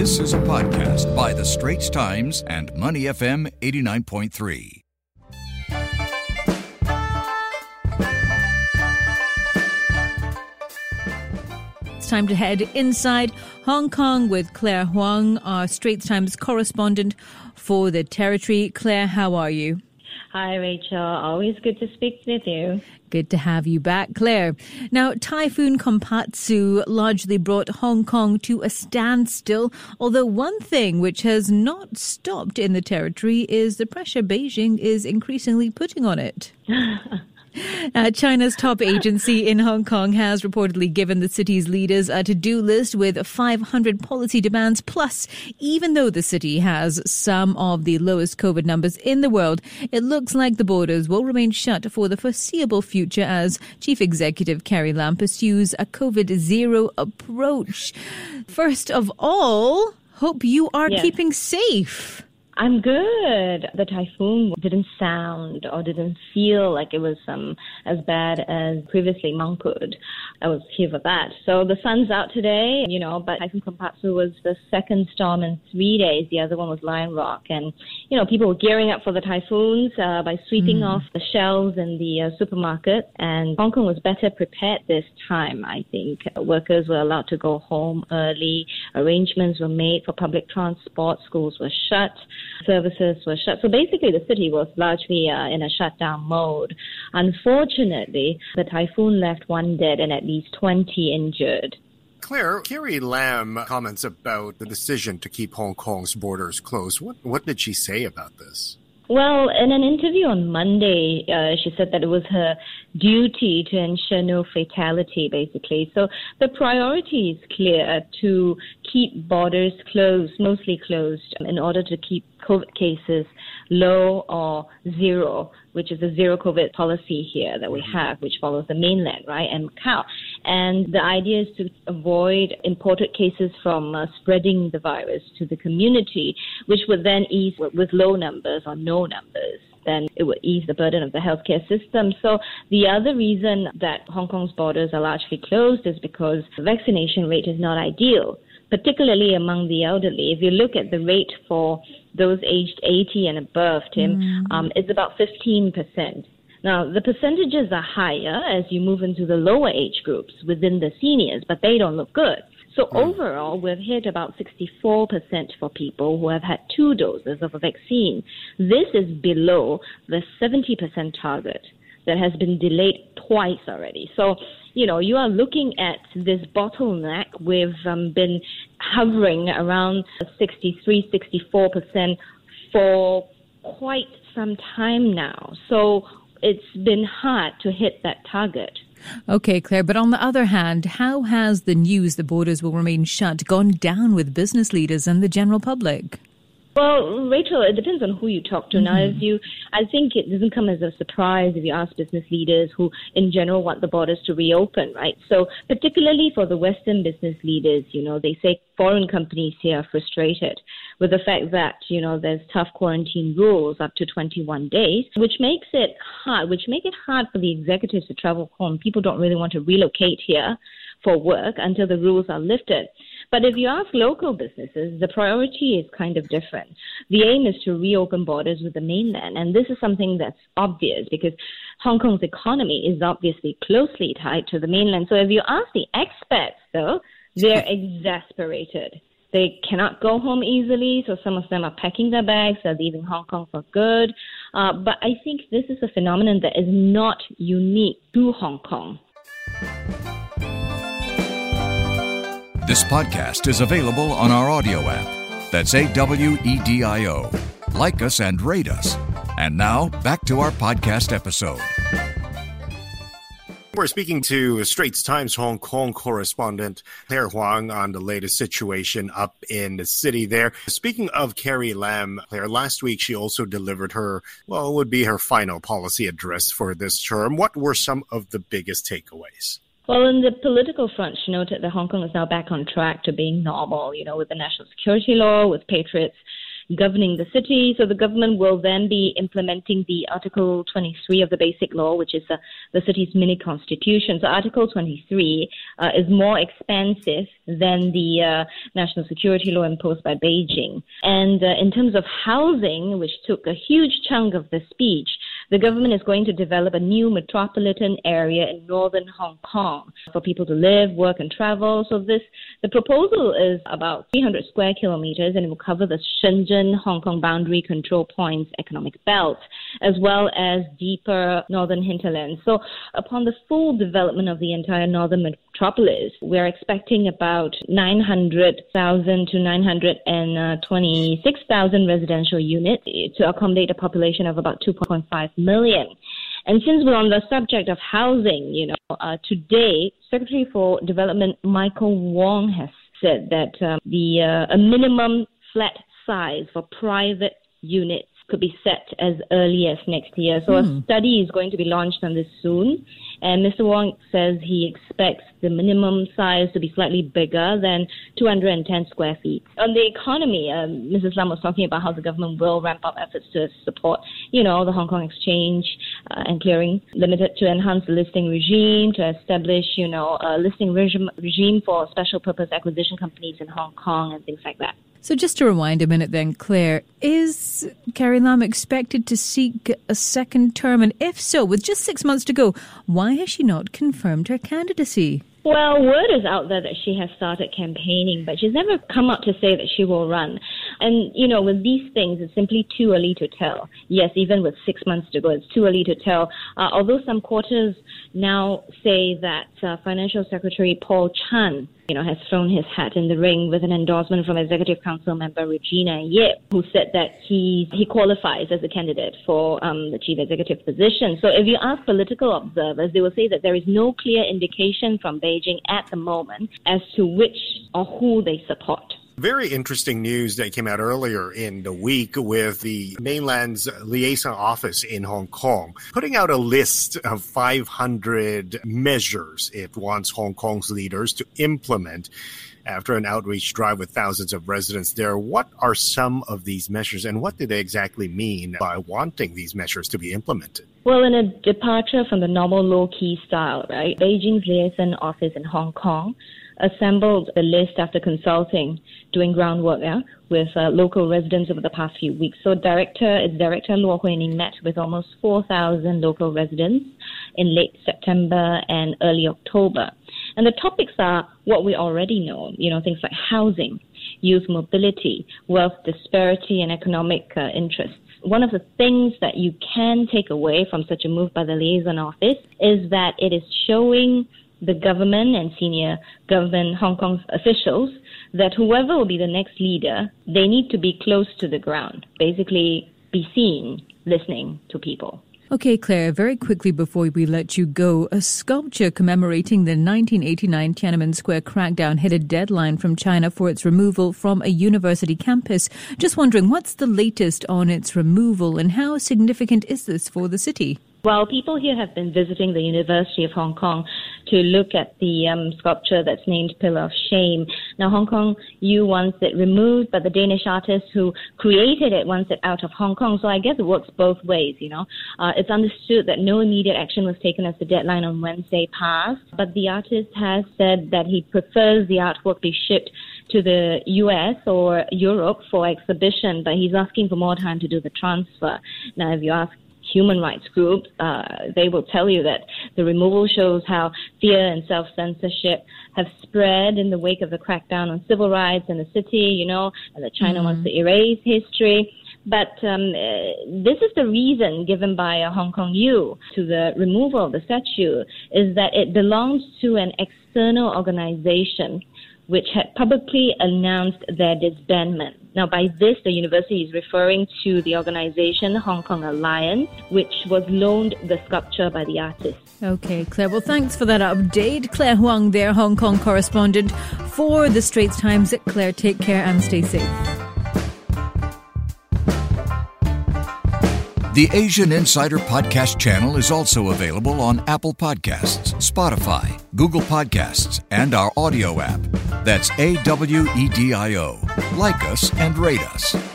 This is a podcast by The Straits Times and Money FM 89.3. It's time to head inside Hong Kong with Claire Huang, our Straits Times correspondent for the territory. Claire, how are you? Hi, Rachel. Always good to speak with you. Good to have you back, Claire. Now, Typhoon Kompasu largely brought Hong Kong to a standstill, although one thing which has not stopped in the territory is the pressure Beijing is increasingly putting on it. Uh, China's top agency in Hong Kong has reportedly given the city's leaders a to do list with 500 policy demands. Plus, even though the city has some of the lowest COVID numbers in the world, it looks like the borders will remain shut for the foreseeable future as Chief Executive Carrie Lam pursues a COVID zero approach. First of all, hope you are Yes. keeping safe. I'm good. The typhoon didn't sound or didn't feel like it was um, as bad as previously Mangkhut. I was here for that. So the sun's out today, you know, but Typhoon Kompasu was the second storm in three days. The other one was Lion Rock. And, you know, people were gearing up for the typhoons uh, by sweeping off the shelves in the uh, supermarket. And Hong Kong was better prepared this time, I think. Workers were allowed to go home early. Arrangements were made for public transport. Schools were shut. Services were shut. So basically, the city was largely uh, in a shutdown mode. Unfortunately, the typhoon left one dead and at least 20 injured. Claire, Carrie Lam comments about the decision to keep Hong Kong's borders closed. What what did she say about this? Well, in an interview on Monday, uh, she said that it was her duty to ensure no fatality, basically. So the priority is clear to keep borders closed, mostly closed, in order to keep COVID cases low or zero, which is a zero COVID policy here that we have, which follows the mainland, right, and Macau. And the idea is to avoid imported cases from uh, spreading the virus to the community, which would then ease with low numbers or no numbers. Then it would ease the burden of the healthcare system. So the other reason that Hong Kong's borders are largely closed is because the vaccination rate is not ideal particularly among the elderly. If you look at the rate for those aged 80 and above, Tim, um, it's about 15%. Now, the percentages are higher as you move into the lower age groups within the seniors, but they don't look good. So overall, we've hit about 64% for people who have had two doses of a vaccine. This is below the 70% target that has been delayed twice already. So, you know, you are looking at this bottleneck. We've um, been hovering around 63, 64% for quite some time now. So it's been hard to hit that target. Okay, Claire, but on the other hand, how has the news the borders will remain shut gone down with business leaders and the general public? Well, Rachel, it depends on who you talk to. Now, if mm-hmm. you, I think it doesn't come as a surprise if you ask business leaders who, in general, want the borders to reopen, right? So, particularly for the Western business leaders, you know, they say foreign companies here are frustrated with the fact that, you know, there's tough quarantine rules up to 21 days, which makes it hard, which make it hard for the executives to travel home. People don't really want to relocate here for work until the rules are lifted. But if you ask local businesses, the priority is kind of different. The aim is to reopen borders with the mainland, and this is something that's obvious because Hong Kong's economy is obviously closely tied to the mainland. So if you ask the expats, though, they're exasperated. They cannot go home easily, so some of them are packing their bags, they're leaving Hong Kong for good. Uh, but I think this is a phenomenon that is not unique to Hong Kong. This podcast is available on our audio app. That's A W E D I O. Like us and rate us. And now, back to our podcast episode. We're speaking to Straits Times Hong Kong correspondent Claire Huang on the latest situation up in the city there. Speaking of Carrie Lam, Claire, last week she also delivered her, well, it would be her final policy address for this term. What were some of the biggest takeaways? Well, on the political front, she noted that Hong Kong is now back on track to being normal, you know, with the national security law, with patriots governing the city. So the government will then be implementing the Article 23 of the Basic Law, which is uh, the city's mini constitution. So Article 23 uh, is more expansive than the uh, national security law imposed by Beijing. And uh, in terms of housing, which took a huge chunk of the speech, the government is going to develop a new metropolitan area in northern Hong Kong for people to live, work, and travel. So this the proposal is about 300 square kilometers, and it will cover the Shenzhen Hong Kong boundary control points economic belt, as well as deeper northern hinterland. So upon the full development of the entire northern metropolis, we're expecting about 900,000 to 926,000 residential units to accommodate a population of about 2.5 million. And since we're on the subject of housing, you know, uh, today, Secretary for Development Michael Wong has said that um, the uh, a minimum flat size for private units could be set as early as next year. So mm. a hmm. study is going to be launched on this soon. And Mr. Wong says he expects the minimum size to be slightly bigger than 210 square feet. On the economy, um, Mrs. Lam was talking about how the government will ramp up efforts to support, you know, the Hong Kong Exchange uh, and Clearing Limited to enhance the listing regime, to establish, you know, a listing regime, regime for special purpose acquisition companies in Hong Kong and things like that. So, just to rewind a minute then, Claire, is Carrie Lam expected to seek a second term? And if so, with just six months to go, why has she not confirmed her candidacy? Well, word is out there that she has started campaigning, but she's never come out to say that she will run. And, you know, with these things, it's simply too early to tell. Yes, even with six months to go, it's too early to tell. Uh, although some quarters now say that uh, Financial Secretary Paul Chan, you know, has thrown his hat in the ring with an endorsement from Executive Council member Regina Ip, who said that he he qualifies as a candidate for um, the chief executive position. So if you ask political observers, they will say that there is no clear indication from Beijing at the moment as to which or who they support. Very interesting news that came out earlier in the week with the mainland's liaison office in Hong Kong putting out a list of 500 measures it wants Hong Kong's leaders to implement after an outreach drive with thousands of residents there. What are some of these measures and what do they exactly mean by wanting these measures to be implemented? Well, in a departure from the normal low key style, right? Beijing's liaison office in Hong Kong assembled a list after consulting, doing groundwork yeah, with uh, local residents over the past few weeks. So director, its director Luo Huining met with almost 4,000 local residents in late September and early October. And the topics are what we already know, you know, things like housing, youth mobility, wealth disparity, and economic uh, interests. One of the things that you can take away from such a move by the liaison office is that it is showing the government and senior government Hong Kong officials that whoever will be the next leader, they need to be close to the ground, basically be seen listening to people. Okay, Claire, very quickly before we let you go, a sculpture commemorating the 1989 Tiananmen Square crackdown hit a deadline from China for its removal from a university campus. Just wondering, what's the latest on its removal and how significant is this for the city? Well, people here have been visiting the University of Hong Kong to look at the um, sculpture that's named Pillar of Shame. Now, Hong Kong U wants it removed, but the Danish artist who created it wants it out of Hong Kong. So I guess it works both ways, you know. Uh, it's understood that no immediate action was taken as the deadline on Wednesday passed, but the artist has said that he prefers the artwork be shipped to the US or Europe for exhibition, but he's asking for more time to do the transfer. Now, if you ask human rights groups, uh, they will tell you that the removal shows how fear and self censorship have spread in the wake of the crackdown on civil rights in the city, you know, and that China mm-hmm. wants to erase history. But um, uh, this is the reason given by uh, Hong Kong U to the removal of the statue is that it belongs to an external organization which had publicly announced their disbandment. Now, by this, the university is referring to the organization Hong Kong Alliance, which was loaned the sculpture by the artist. Okay, Claire. Well, thanks for that update. Claire Huang, their Hong Kong correspondent for the Straits Times. Claire, take care and stay safe. The Asian Insider Podcast channel is also available on Apple Podcasts, Spotify, Google Podcasts, and our audio app. That's A W E D I O. Like us and rate us.